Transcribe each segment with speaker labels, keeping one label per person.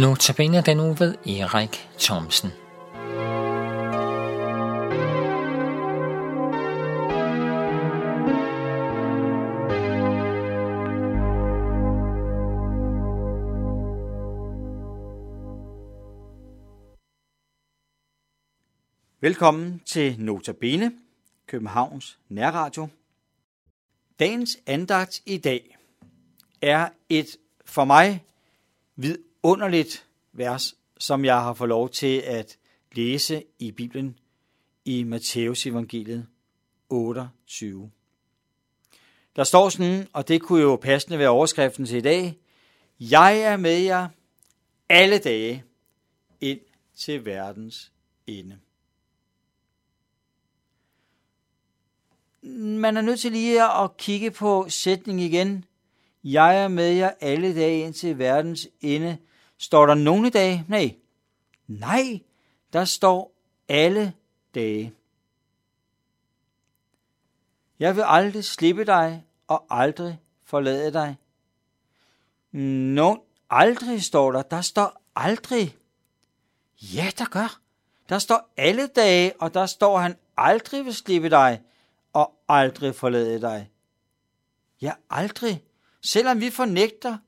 Speaker 1: Nu tabiner den uge ved Erik Thomsen.
Speaker 2: Velkommen til Notabene, Københavns Nærradio. Dagens andagt i dag er et for mig underligt vers, som jeg har fået lov til at læse i Bibelen i Matteus evangeliet 28. Der står sådan, og det kunne jo passende være overskriften til i dag, Jeg er med jer alle dage ind til verdens ende. Man er nødt til lige at kigge på sætningen igen. Jeg er med jer alle dage ind til verdens ende. Står der nogle dage? Nej. Nej, der står alle dage. Jeg vil aldrig slippe dig og aldrig forlade dig. Nå, aldrig står der. Der står aldrig. Ja, der gør. Der står alle dage, og der står, han aldrig vil slippe dig og aldrig forlade dig. Ja, aldrig. Selvom vi fornægter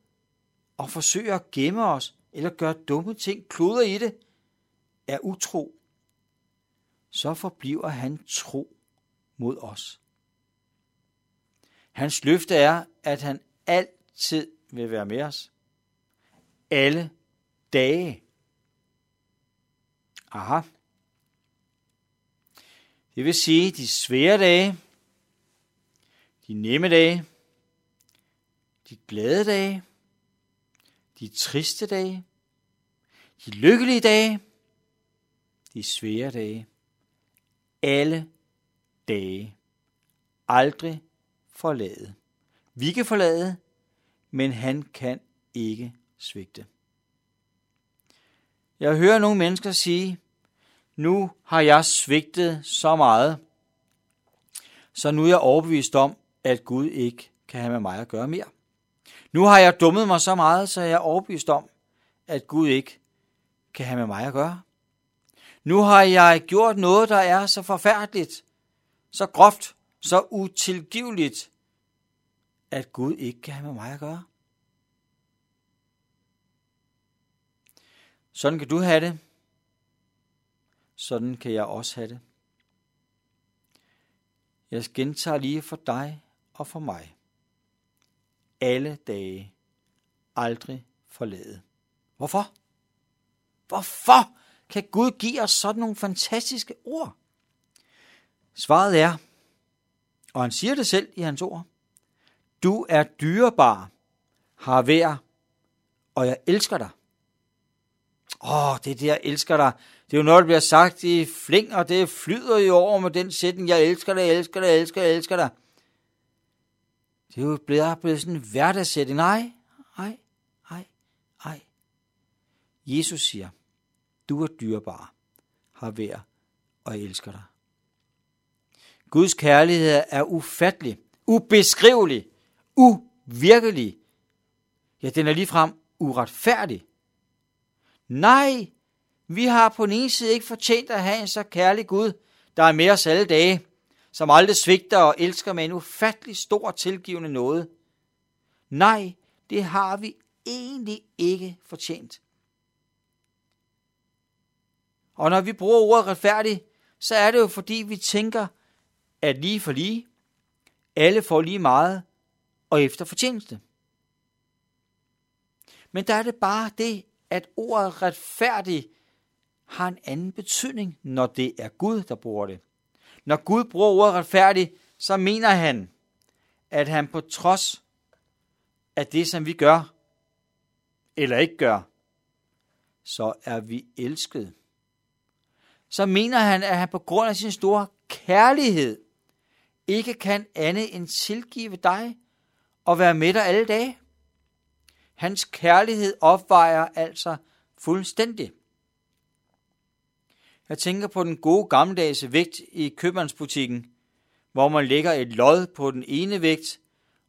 Speaker 2: og forsøger at gemme os eller gør dumme ting, kluder i det, er utro, så forbliver han tro mod os. Hans løfte er, at han altid vil være med os. Alle dage. Aha. Det vil sige de svære dage, de nemme dage, de glade dage, de triste dage, de lykkelige dage, de svære dage, alle dage, aldrig forlade. Vi kan forlade, men han kan ikke svigte. Jeg hører nogle mennesker sige, nu har jeg svigtet så meget, så nu er jeg overbevist om, at Gud ikke kan have med mig at gøre mere. Nu har jeg dummet mig så meget, så jeg er overbevist om, at Gud ikke kan have med mig at gøre. Nu har jeg gjort noget, der er så forfærdeligt, så groft, så utilgiveligt, at Gud ikke kan have med mig at gøre. Sådan kan du have det. Sådan kan jeg også have det. Jeg gentager lige for dig og for mig. Alle dage. Aldrig forlade. Hvorfor? Hvorfor kan Gud give os sådan nogle fantastiske ord? Svaret er, og han siger det selv i hans ord, du er dyrebar, har vær, og jeg elsker dig. Åh, det er det, jeg elsker dig. Det er jo noget, der bliver sagt i fling, og det flyder jo over med den sætning, jeg elsker dig, jeg elsker dig, jeg elsker dig, jeg elsker dig. Det er jo blevet, blevet sådan en hverdagssætning. Nej, nej, nej, nej. Jesus siger, du er dyrbar, har vær, og elsker dig. Guds kærlighed er ufattelig, ubeskrivelig, uvirkelig. Ja, den er ligefrem uretfærdig. Nej, vi har på den ene side ikke fortjent at have en så kærlig Gud, der er med os alle dage, som aldrig svigter og elsker med en ufattelig stor tilgivende noget. Nej, det har vi egentlig ikke fortjent. Og når vi bruger ordet retfærdig, så er det jo fordi, vi tænker, at lige for lige, alle får lige meget og efter fortjeneste. Men der er det bare det, at ordet retfærdig har en anden betydning, når det er Gud, der bruger det. Når Gud bruger ordet retfærdig, så mener han, at han på trods af det, som vi gør, eller ikke gør, så er vi elsket. Så mener han, at han på grund af sin store kærlighed ikke kan andet end tilgive dig og være med dig alle dage. Hans kærlighed opvejer altså fuldstændig. Jeg tænker på den gode gammeldags vægt i købmandsbutikken, hvor man lægger et lod på den ene vægt,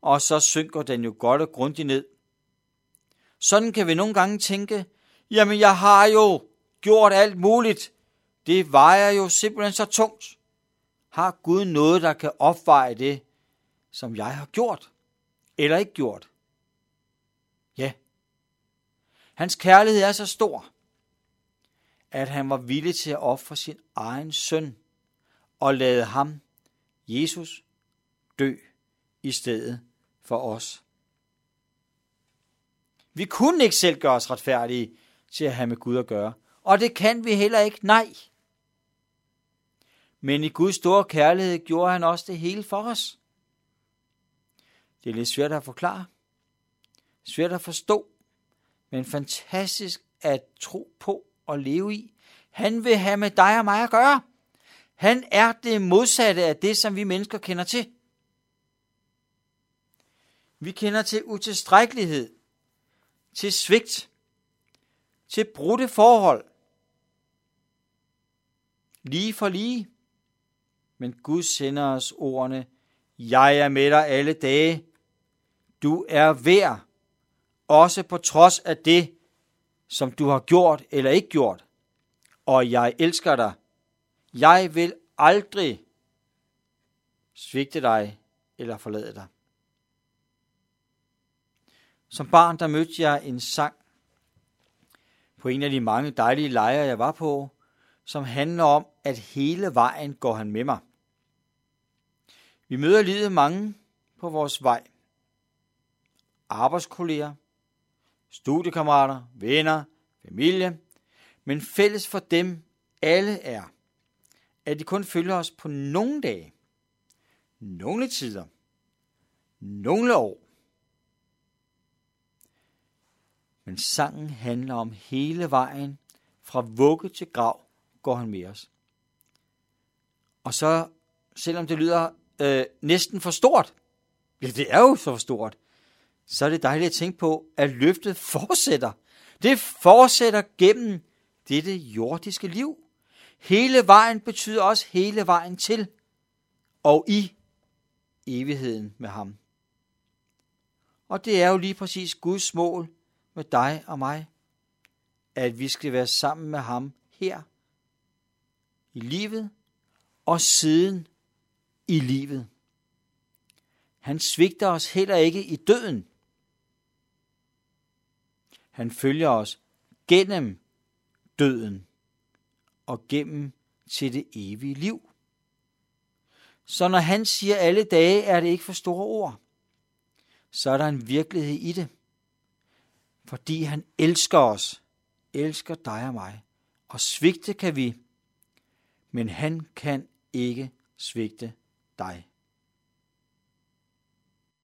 Speaker 2: og så synker den jo godt og grundigt ned. Sådan kan vi nogle gange tænke, Jamen, jeg har jo gjort alt muligt. Det vejer jo simpelthen så tungt. Har Gud noget, der kan opveje det, som jeg har gjort? Eller ikke gjort? Ja. Hans kærlighed er så stor, at han var villig til at ofre sin egen søn og lade ham, Jesus, dø i stedet for os. Vi kunne ikke selv gøre os retfærdige til at have med Gud at gøre, og det kan vi heller ikke, nej. Men i Guds store kærlighed gjorde han også det hele for os. Det er lidt svært at forklare, svært at forstå, men fantastisk at tro på og leve i. Han vil have med dig og mig at gøre. Han er det modsatte af det, som vi mennesker kender til. Vi kender til utilstrækkelighed, til svigt, til brudte forhold. Lige for lige. Men Gud sender os ordene, jeg er med dig alle dage. Du er værd, også på trods af det, som du har gjort eller ikke gjort. Og jeg elsker dig. Jeg vil aldrig svigte dig eller forlade dig. Som barn, der mødte jeg en sang på en af de mange dejlige lejre, jeg var på, som handler om, at hele vejen går han med mig. Vi møder livet mange på vores vej. Arbejdskolleger, studiekammerater, venner, familie, men fælles for dem alle er, at de kun følger os på nogle dage, nogle tider, nogle år. Men sangen handler om hele vejen, fra vugge til grav går han med os. Og så, selvom det lyder øh, næsten for stort, ja, det er jo så for stort, så er det dejligt at tænke på, at løftet fortsætter. Det fortsætter gennem dette jordiske liv. Hele vejen betyder også hele vejen til og i evigheden med ham. Og det er jo lige præcis Guds mål med dig og mig, at vi skal være sammen med ham her i livet og siden i livet. Han svigter os heller ikke i døden. Han følger os gennem døden og gennem til det evige liv. Så når han siger alle dage, er det ikke for store ord. Så er der en virkelighed i det. Fordi han elsker os, elsker dig og mig. Og svigte kan vi, men han kan ikke svigte dig.